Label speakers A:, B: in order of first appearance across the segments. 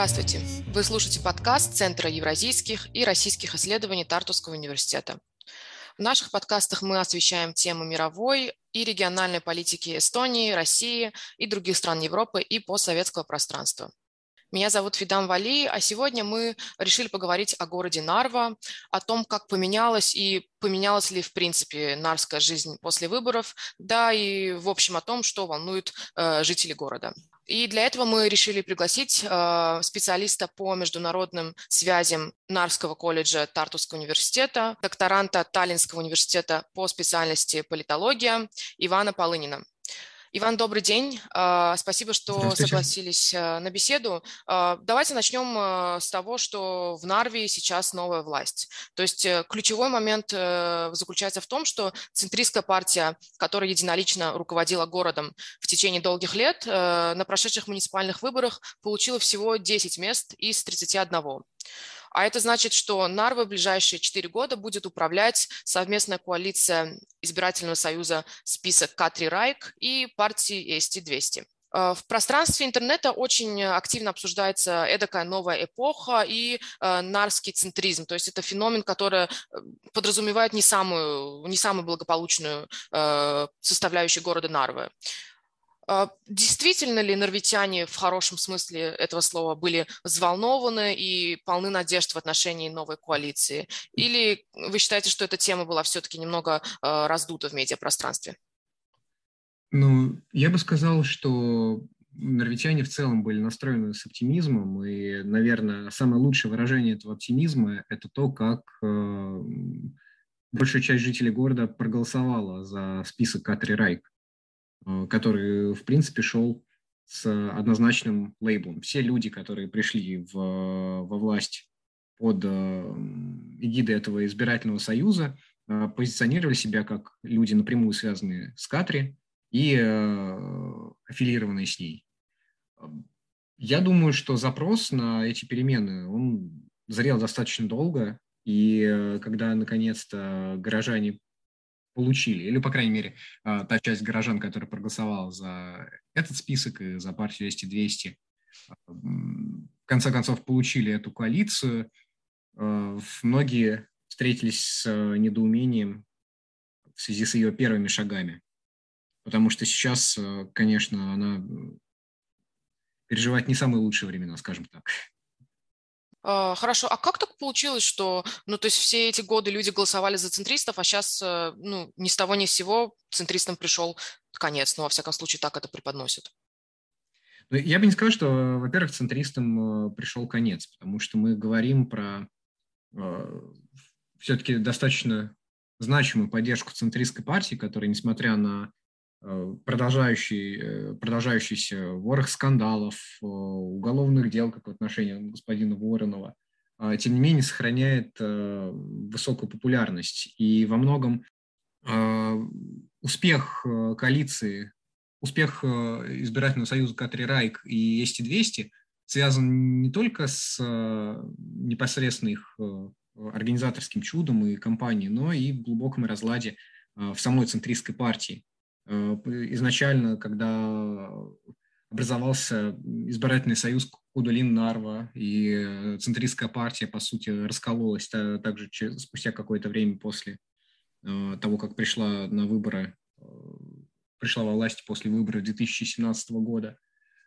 A: Здравствуйте! Вы слушаете подкаст Центра евразийских и российских исследований Тартусского университета. В наших подкастах мы освещаем темы мировой и региональной политики Эстонии, России и других стран Европы и постсоветского пространства. Меня зовут Фидам Вали, а сегодня мы решили поговорить о городе Нарва, о том, как поменялась и поменялась ли в принципе нарская жизнь после выборов, да и в общем о том, что волнует э, жителей города. И для этого мы решили пригласить э, специалиста по международным связям Нарского колледжа Тартусского университета, докторанта Таллинского университета по специальности политология Ивана Полынина. Иван, добрый день. А, спасибо, что согласились э, на беседу. А, давайте начнем э, с того, что в Нарве сейчас новая власть. То есть э, ключевой момент заключается в том, что центристская партия, которая единолично руководила городом в течение долгих лет, на прошедших муниципальных выборах получила всего 10 мест из 31. А это значит, что Нарва в ближайшие 4 года будет управлять совместная коалиция избирательного союза список Катри Райк и партии СТ-200. Э, в пространстве интернета очень активно обсуждается эдакая новая эпоха и э, нарский центризм. То есть это феномен, который э, подразумевает не самую, не самую благополучную составляющую города Нарвы. А, действительно ли норвитяне в хорошем смысле этого слова были взволнованы и полны надежд в отношении новой коалиции? Или вы считаете, что эта тема была все-таки немного а, раздута в медиапространстве?
B: Ну, я бы сказал, что норвитяне в целом были настроены с оптимизмом, и, наверное, самое лучшее выражение этого оптимизма – это то, как э, большая часть жителей города проголосовала за список Катри Райк. Э, который, в принципе, шел с однозначным лейблом. Все люди, которые пришли в, во власть под э, эгидой этого избирательного союза, э, позиционировали себя как люди, напрямую связанные с Катри и аффилированные с ней. Я думаю, что запрос на эти перемены, он зрел достаточно долго, и когда наконец-то горожане получили, или, по крайней мере, а, та часть горожан, которая проголосовала за этот список и за партию 200-200, а, в конце концов получили эту коалицию. А, многие встретились с недоумением в связи с ее первыми шагами, потому что сейчас, конечно, она переживает не самые лучшие времена, скажем так.
A: А, хорошо, а как так получилось, что, ну, то есть все эти годы люди голосовали за центристов, а сейчас, э, ну, ни с того ни с сего центристам пришел конец, ну, во всяком случае, так это преподносит?
B: Ну, я бы не сказал, что, во-первых, центристам э, пришел конец, потому что мы говорим про э, все-таки достаточно значимую поддержку центристской партии, которая, несмотря на продолжающий, э, продолжающийся ворох скандалов, э, уголовных дел, как в отношении господина Воронова, а, тем не менее сохраняет высокую популярность. И во многом успех коалиции, успех избирательного союза Катри Райк и Эсти-200 связан не только с непосредственно их организаторским чудом и кампанией, но и в глубоком разладе в самой центристской партии. Э, изначально, когда образовался избирательный союз Кудулин-Нарва, и э, центристская партия, по сути, раскололась также спустя какое-то время после э, того, как пришла на выборы, пришла во власть после выборов 2017 года.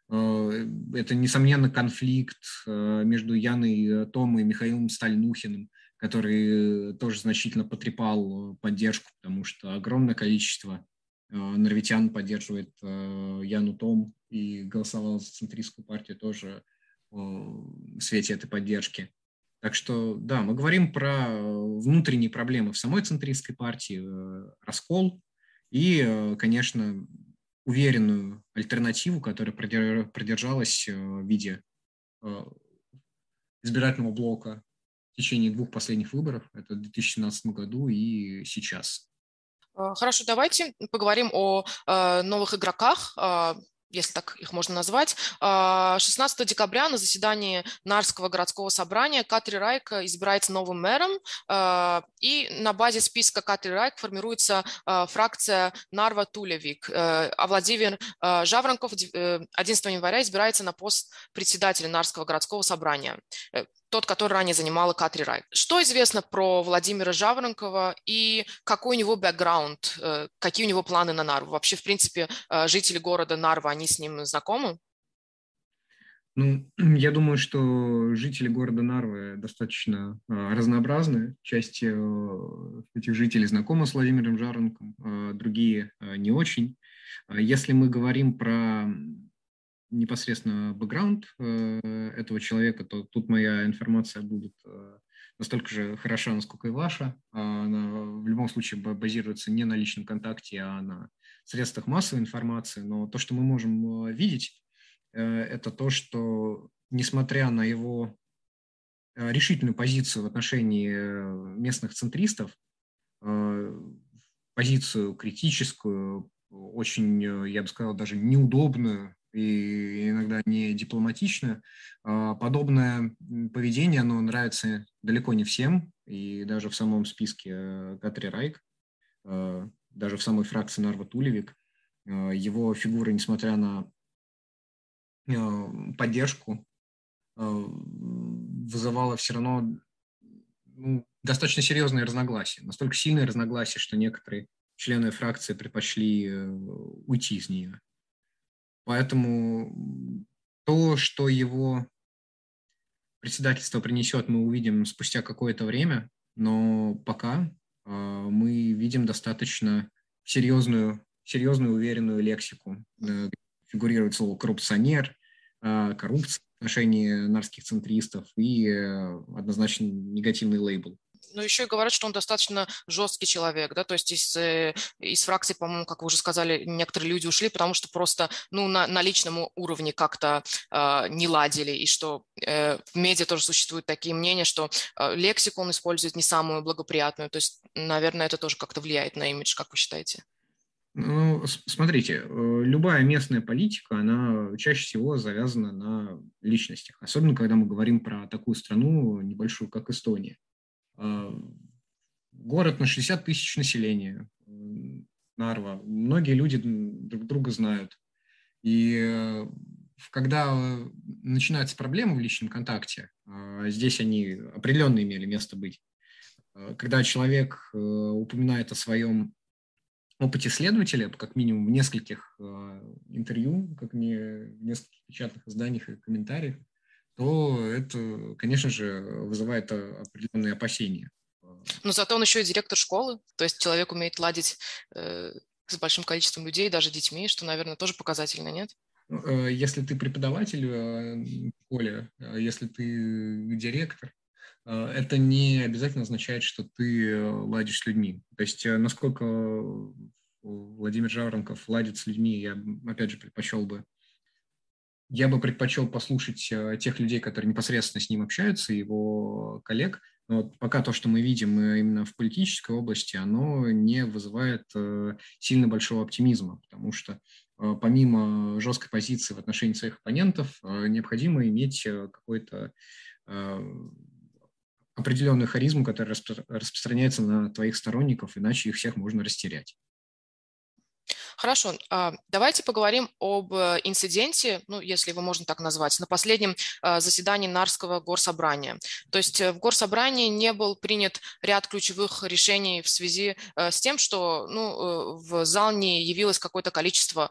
B: Это, несомненно, конфликт между Яной Томой и Михаилом Стальнухиным, который тоже значительно потрепал поддержку, потому что огромное количество Э, норвитян поддерживает э, Яну Том и голосовал за центристскую партию тоже в свете этой поддержки. Так что, да, мы говорим про внутренние проблемы в самой центристской партии, раскол и, конечно, уверенную альтернативу, которая продержалась в виде избирательного блока в течение двух последних выборов, это в 2017 году и сейчас.
A: Э, хорошо, давайте поговорим о э, новых игроках. Э, если так их можно назвать. 16 а, декабря на заседании Нарского городского собрания Катри Райк избирается новым мэром, и на базе списка Катри Райк формируется фракция Нарва Тулевик, а Владимир Жаворонков 11 э, января избирается на пост председателя Нарского городского собрания тот, который ранее занимала Катри Райк. Что известно про Владимира Жаворонкова и какой у него бэкграунд, какие у него планы на Нарву? Вообще, в принципе, жители города Нарва, они с ним знакомы?
B: Ну, я думаю, что жители города Нарвы достаточно э, разнообразны. Часть э, этих жителей знакомы с Владимиром Жаренком, э, другие э, не очень. Если мы говорим про непосредственно бэкграунд э, этого человека, то тут моя информация будет э, настолько же хороша, насколько и ваша. Она в любом случае базируется не на личном контакте, а на средствах массовой информации. Но то, что мы можем э, видеть, это то, что несмотря на его решительную позицию в отношении местных центристов, позицию критическую, очень, я бы сказал, даже неудобную и иногда не дипломатичную, подобное поведение, оно нравится далеко не всем, и даже в самом списке Катри Райк, даже в самой фракции Нарва Тулевик, его фигура, несмотря на Э, поддержку, э, вызывало все равно ну, достаточно серьезные разногласия. Настолько сильные разногласия, что некоторые члены фракции предпочли э, уйти из нее. Поэтому то, что его председательство принесет, мы увидим спустя какое-то время, но пока мы видим достаточно серьезную, серьезную уверенную лексику, фигурирует слово коррупционер, а, коррупция в отношении нарских центристов и э, однозначно негативный лейбл.
A: Но еще и говорят, что он достаточно жесткий человек, да, то есть из, э, из фракции, по-моему, как вы уже сказали, некоторые люди ушли, потому что просто, ну, на, на личном уровне как-то э, не ладили, и что э, в медиа тоже существуют такие мнения, что э, лексику он использует не самую благоприятную, то есть, наверное, это тоже как-то влияет на имидж, как вы считаете?
B: Ну, смотрите, э, любая местная политика, она чаще всего завязана на личностях, особенно когда мы говорим про такую страну небольшую, как Эстония. А, город на 60 тысяч населения, Нарва, многие люди друг друга знают. И э, когда начинаются проблемы в личном контакте, здесь они определенно имели место быть, э, когда человек упоминает о своем опыте следователя, как минимум в нескольких э, интервью, как не в нескольких печатных изданиях и комментариях, то это, конечно же, вызывает э, определенные опасения.
A: Но зато он еще и директор школы, то есть человек умеет ладить э, с большим количеством людей, даже детьми, что, наверное, тоже показательно, нет?
B: Ну, э, если ты преподаватель в школе, если ты директор, это не обязательно означает, что ты ладишь с людьми. То есть насколько Владимир Жаворонков ладит с людьми, я, опять же, предпочел бы я бы предпочел послушать э, тех людей, которые непосредственно с ним общаются, его коллег. Но вот пока то, что мы видим э, именно в политической области, оно не вызывает э, сильно большого оптимизма, потому что помимо жесткой позиции в отношении своих оппонентов, необходимо иметь какой-то определенную харизму, которая распространяется на твоих сторонников, иначе их всех можно растерять.
A: Хорошо, а, давайте поговорим об э, инциденте, ну, если его можно так назвать, на последнем а, заседании Нарского горсобрания. То есть э, в горсобрании не был принят ряд ключевых решений в связи э, с тем, что ну, в зал не явилось какое-то количество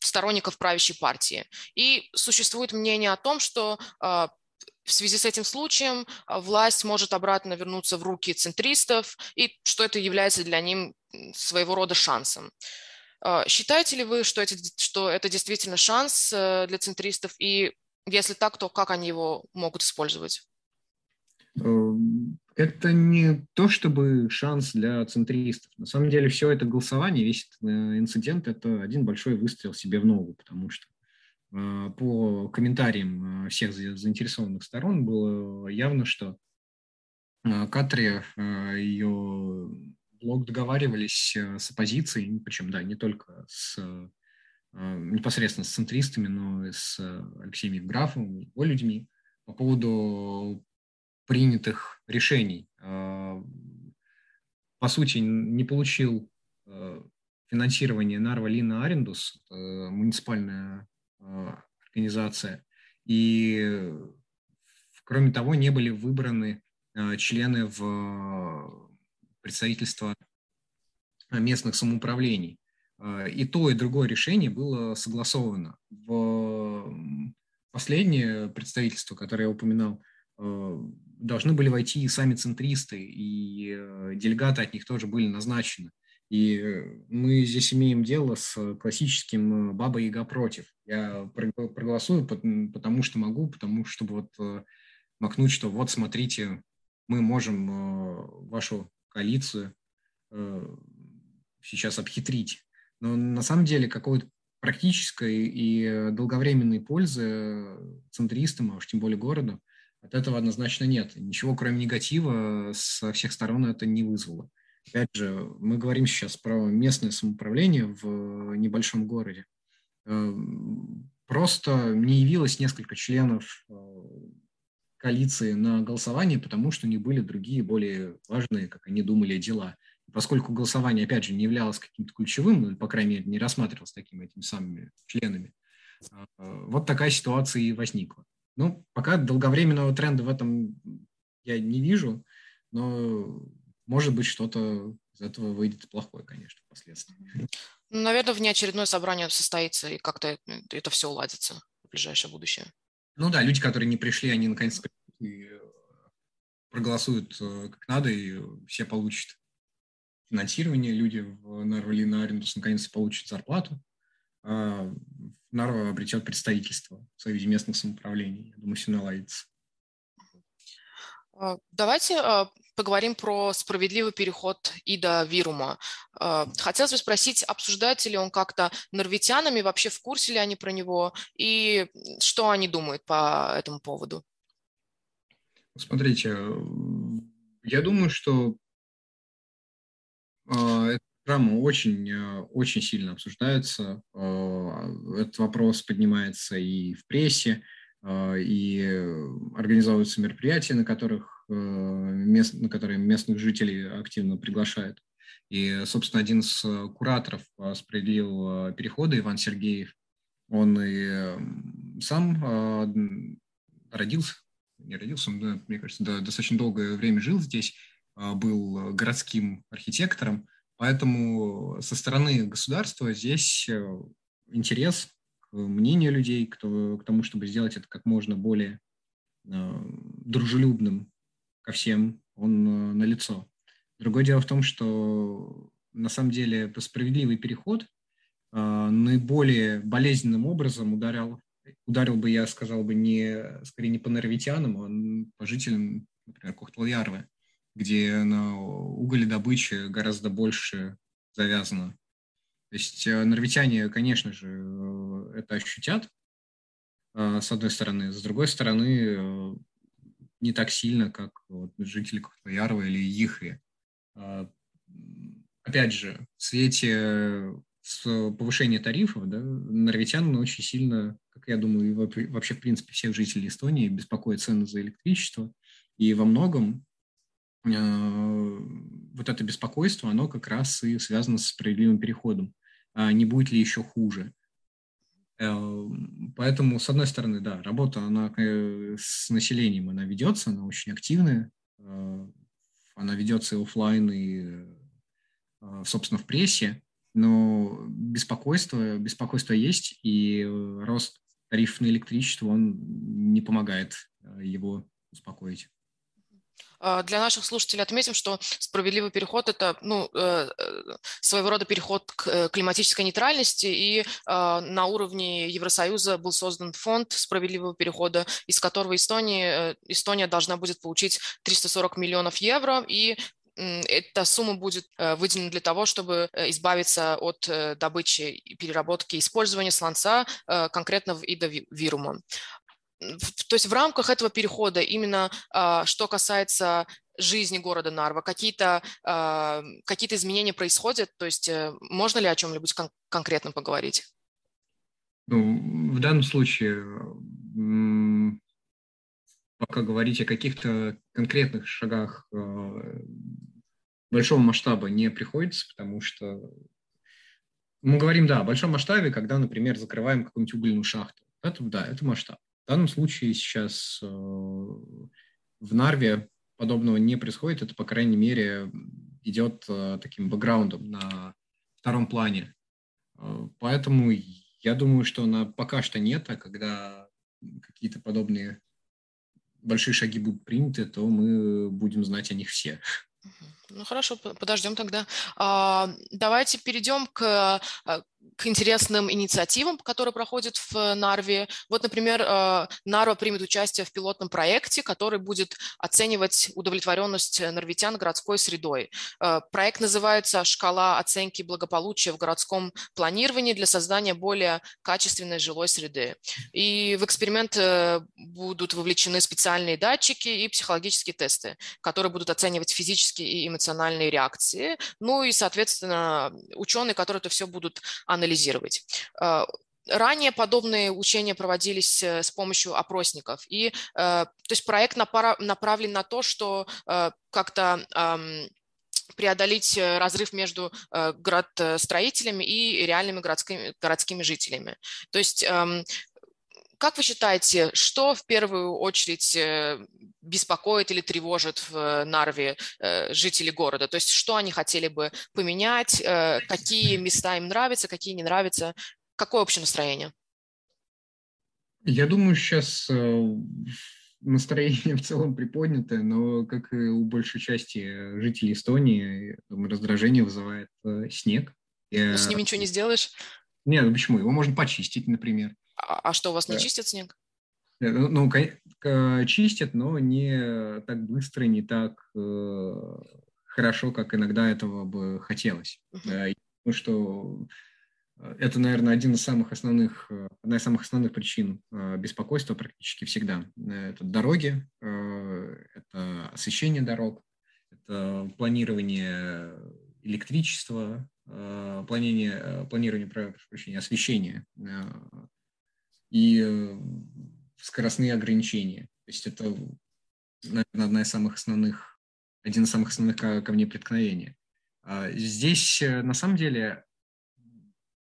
A: сторонников правящей партии. И существует мнение о том, что в связи с этим случаем власть может обратно вернуться в руки центристов, и что это является для них своего рода шансом. А, считаете ли вы, что это, что это действительно шанс э, для центристов? И если так, то как они его могут использовать?
B: Эм, это не то чтобы шанс для центристов. На самом деле все это голосование, весь этот э, инцидент – это один большой выстрел себе в ногу, потому что э, по комментариям всех заинтересованных сторон было явно, что Катри, ее блок договаривались э, с оппозицией, причем, да, не только с непосредственно с центристами, но и с Алексеем Евграфовым, его людьми, по поводу принятых решений. По сути, не получил финансирование Нарва Лина Арендус, муниципальная организация, и, кроме того, не были выбраны члены в представительство местных самоуправлений. И то, и другое решение было согласовано. В последнее представительство, которое я упоминал, должны были войти и сами центристы, и делегаты от них тоже были назначены. И мы здесь имеем дело с классическим «баба Яга против». Я проголосую, потому что могу, потому что вот макнуть, что вот смотрите, мы можем вашу коалицию сейчас обхитрить. Но на самом деле какой-то практической и долговременной пользы центристам, а уж тем более городу, от этого однозначно нет. Ничего, кроме негатива, со всех сторон это не вызвало. Опять же, мы говорим сейчас про местное самоуправление в небольшом городе. Э, просто не явилось несколько членов э, коалиции на голосование, потому что не были другие более важные, как они думали, дела поскольку голосование, опять же, не являлось каким-то ключевым, ну, по крайней мере, не рассматривалось такими этими самыми членами, а, вот такая ситуация и возникла. Ну, пока долговременного тренда в этом я не вижу, но, может быть, что-то из этого выйдет плохое, конечно, впоследствии.
A: Ну, наверное, внеочередное собрание состоится, и как-то это все уладится в ближайшее будущее.
B: Ну да, люди, которые не пришли, они наконец и проголосуют э, как надо, и все получат финансирование, люди в Нарве на Арендус наконец-то получат зарплату, а Нарва обретет представительство в Союзе местных самоуправлений. Я думаю, все наладится.
A: А, давайте а, поговорим про справедливый переход Ида Вирума. А, хотелось бы спросить, обсуждается ли он как-то норвитянами, вообще в курсе ли они про него, и что они думают по этому поводу?
B: Смотрите, я думаю, что а, эта программа очень, очень сильно обсуждается. Этот вопрос поднимается и в прессе, и организовываются мероприятия, на которых мест, на которые местных жителей активно приглашают. И, собственно, один из кураторов справедливого перехода, Иван Сергеев, он и сам родился, не родился, он, мне кажется, достаточно долгое время жил здесь, был городским архитектором, поэтому со стороны государства здесь э, интерес к мнению людей, к, тому, чтобы сделать это как можно более э, дружелюбным ко всем, он э, налицо. Другое дело в том, что на самом деле справедливый переход наиболее болезненным образом ударил, ударил бы, я сказал бы, не, скорее не по норвитянам, а по жителям, например, Кохтлоярвы где на уголедобыче гораздо больше завязано. То есть э, норвитяне, конечно же, э, это ощутят, э, с одной стороны. С другой стороны, не так сильно, как вот жители Кохтоярова или Ихри. Опять же, в свете повышения тарифов, да, норвитян очень сильно, как я думаю, и вообще, в принципе, всех жителей Эстонии беспокоят цены за электричество. И во многом Э, вот это беспокойство, оно как раз и связано с справедливым переходом. А не будет ли еще хуже? Э, поэтому, с одной стороны, да, работа она э, с населением, она ведется, она очень активная, она ведется и офлайн, и, собственно, в прессе, но беспокойство, беспокойство есть, и рост тарифов на электричество, он не помогает его успокоить.
A: А, для наших слушателей отметим, что справедливый переход – это ну, э, э, своего рода переход к э, климатической нейтральности, и а, на уровне Евросоюза был создан фонд справедливого перехода, из которого Эстония, Эстония должна будет получить 340 миллионов евро, и эта сумма будет выделена для того, чтобы избавиться от добычи, переработки и использования сланца конкретно в Ида Вирума то есть в рамках этого перехода именно а, что касается жизни города Нарва, какие-то а, какие изменения происходят, то есть э, можно ли о чем-нибудь кон- конкретно поговорить?
B: Ну, в данном случае, пока говорить о каких-то конкретных шагах э, большого масштаба не приходится, потому что мы говорим, да, о большом масштабе, когда, например, закрываем какую-нибудь угольную шахту. Это, да, это масштаб. В данном случае сейчас э, в Нарве подобного не происходит. Это, по крайней мере, идет э, таким бэкграундом на втором плане. Э, поэтому я думаю, что на пока что нет, а когда какие-то подобные большие шаги будут приняты, то мы будем знать о них все.
A: Ну хорошо, подождем тогда. А, давайте перейдем к а, к интересным инициативам, которые проходят в Нарве. Вот, например, э, Нарва примет участие в пилотном проекте, который будет оценивать удовлетворенность норвитян городской средой. Проект называется «Шкала оценки благополучия в городском планировании для создания более качественной жилой среды». И в эксперимент э, будут вовлечены специальные датчики и психологические тесты, которые будут оценивать физические и эмоциональные реакции. Ну и, соответственно, ученые, которые это все будут анализировать, анализировать. Э, ранее подобные учения проводились э, с помощью опросников. И, э, то есть проект направлен на то, что как-то преодолеть разрыв между градостроителями и реальными городскими, городскими жителями. То есть эм, как вы считаете, что в первую очередь беспокоит или тревожит в Нарве э, жителей города? То есть что они хотели бы поменять, э, какие места им нравятся, какие не нравятся? Какое общее настроение?
B: Я думаю, сейчас э, настроение в целом приподнятое, но, как и у большей части жителей Эстонии, думаю, раздражение вызывает снег.
A: Я... Ну, с ним ничего не сделаешь?
B: Нет, ну почему? Его можно почистить, например.
A: А, а что, у вас не чистят снег?
B: Э, ну, ну чистят, но не так быстро, не так э, хорошо, как иногда этого бы хотелось. Uh-huh. Потому что э, это, наверное, один из самых основных, одна из самых основных причин беспокойства практически всегда. Это дороги, это освещение дорог, это планирование электричества, планирование, планирование прошу прощения, освещения и скоростные ограничения. То есть это, наверное, одна из самых основных, один из самых основных камней преткновения. А здесь, э, на самом деле,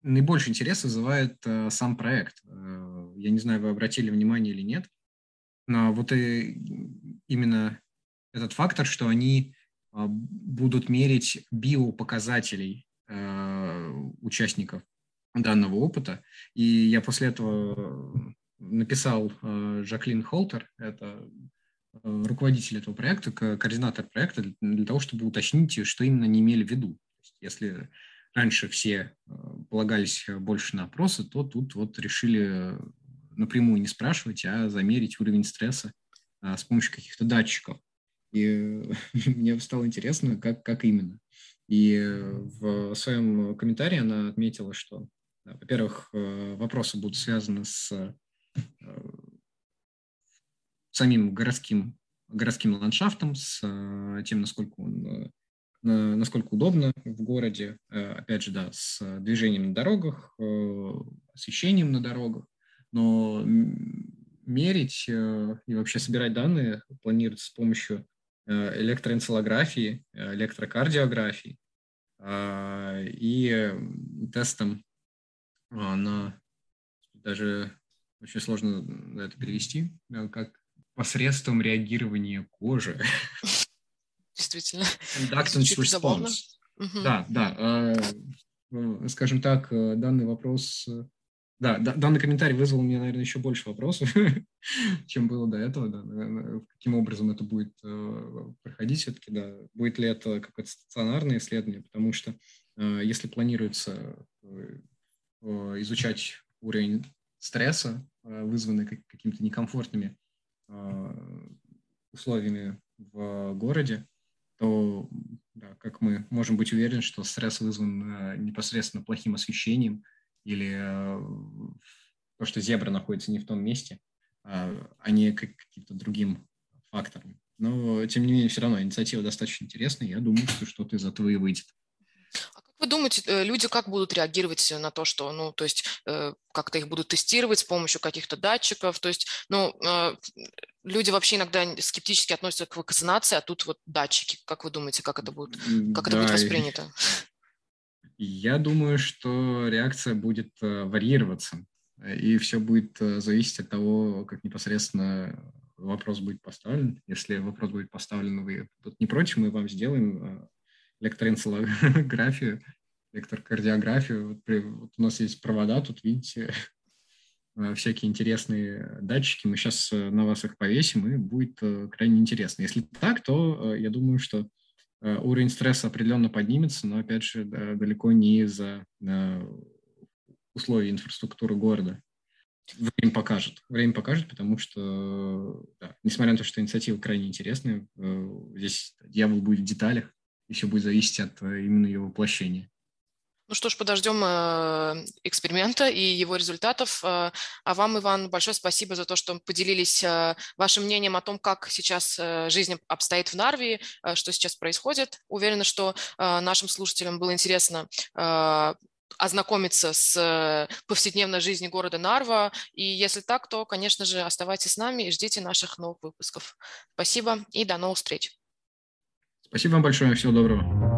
B: наибольший интерес вызывает э, сам проект. Э, я не знаю, вы обратили внимание или нет, но вот именно этот фактор, что они будут мерить биопоказателей участников данного опыта. И я после этого написал э, Жаклин Холтер, это э, руководитель этого проекта, координатор проекта, для того, чтобы уточнить, что именно они имели в виду. Если раньше все э, полагались больше на опросы, то тут вот решили напрямую не спрашивать, а замерить уровень стресса с помощью каких-то датчиков. И мне стало интересно, как, как именно. И в своем комментарии она отметила, что, во-первых, вопросы будут связаны с самим городским, городским ландшафтом, с э, тем, насколько он э, насколько удобно в городе, э, опять же, да, с движением на дорогах, освещением на дорогах, но мерить и вообще собирать данные планируется с помощью электроэнцелографии, электрокардиографии и тестом на даже очень сложно это перевести, как посредством реагирования кожи.
A: Действительно.
B: Conductance response. Угу. Да, да. А, ну, скажем так, э, данный вопрос... Э, да, данный комментарий вызвал у меня, наверное, еще больше вопросов, чем было до этого. Да. Каким образом это будет э, проходить все-таки, да. Будет ли это какое-то стационарное исследование, потому что если планируется изучать уровень стресса, вызванный какими-то некомфортными Э, условиями в городе, то, да, как мы можем быть уверены, что стресс вызван э, непосредственно плохим освещением или э, то, что зебра находится не в том месте, а, а не каким-то другим фактором. Но, тем не менее, все равно инициатива достаточно интересная. Я думаю, что что-то из этого и выйдет.
A: Вы думаете, э, люди как будут реагировать на то, что, ну, то есть э, как-то их будут тестировать с помощью каких-то датчиков, то есть, ну, э, люди вообще иногда скептически относятся к вакцинации, а тут вот датчики. Как вы думаете, как это будет, как да, это будет воспринято?
B: Я думаю, что реакция будет варьироваться, и все будет зависеть от того, как непосредственно вопрос будет поставлен. Если вопрос будет поставлен, вы тут не против, мы вам сделаем электроэнцелографию, электрокардиографию. Вот, при, вот у нас есть провода, тут видите э, всякие интересные датчики. Мы сейчас э, на вас их повесим, и будет э, крайне интересно. Если так, то я думаю, что уровень стресса определенно поднимется, но, опять же, далеко не из-за условий инфраструктуры города. Время покажет. Время покажет, потому что, да, несмотря на то, что инициатива крайне интересная, здесь дьявол будет в деталях и все будет зависеть от э, именно его воплощения.
A: Ну что ж, подождем э, эксперимента и его результатов. Э, а вам, Иван, большое спасибо за то, что поделились вашим мнением о том, как сейчас жизнь обстоит в Нарвии, что сейчас происходит. Уверена, что нашим слушателям было интересно ознакомиться с повседневной жизнью города Нарва. И если так, то, конечно же, оставайтесь с нами и ждите наших новых выпусков. Спасибо и до новых встреч.
B: Спасибо вам большое, всего доброго.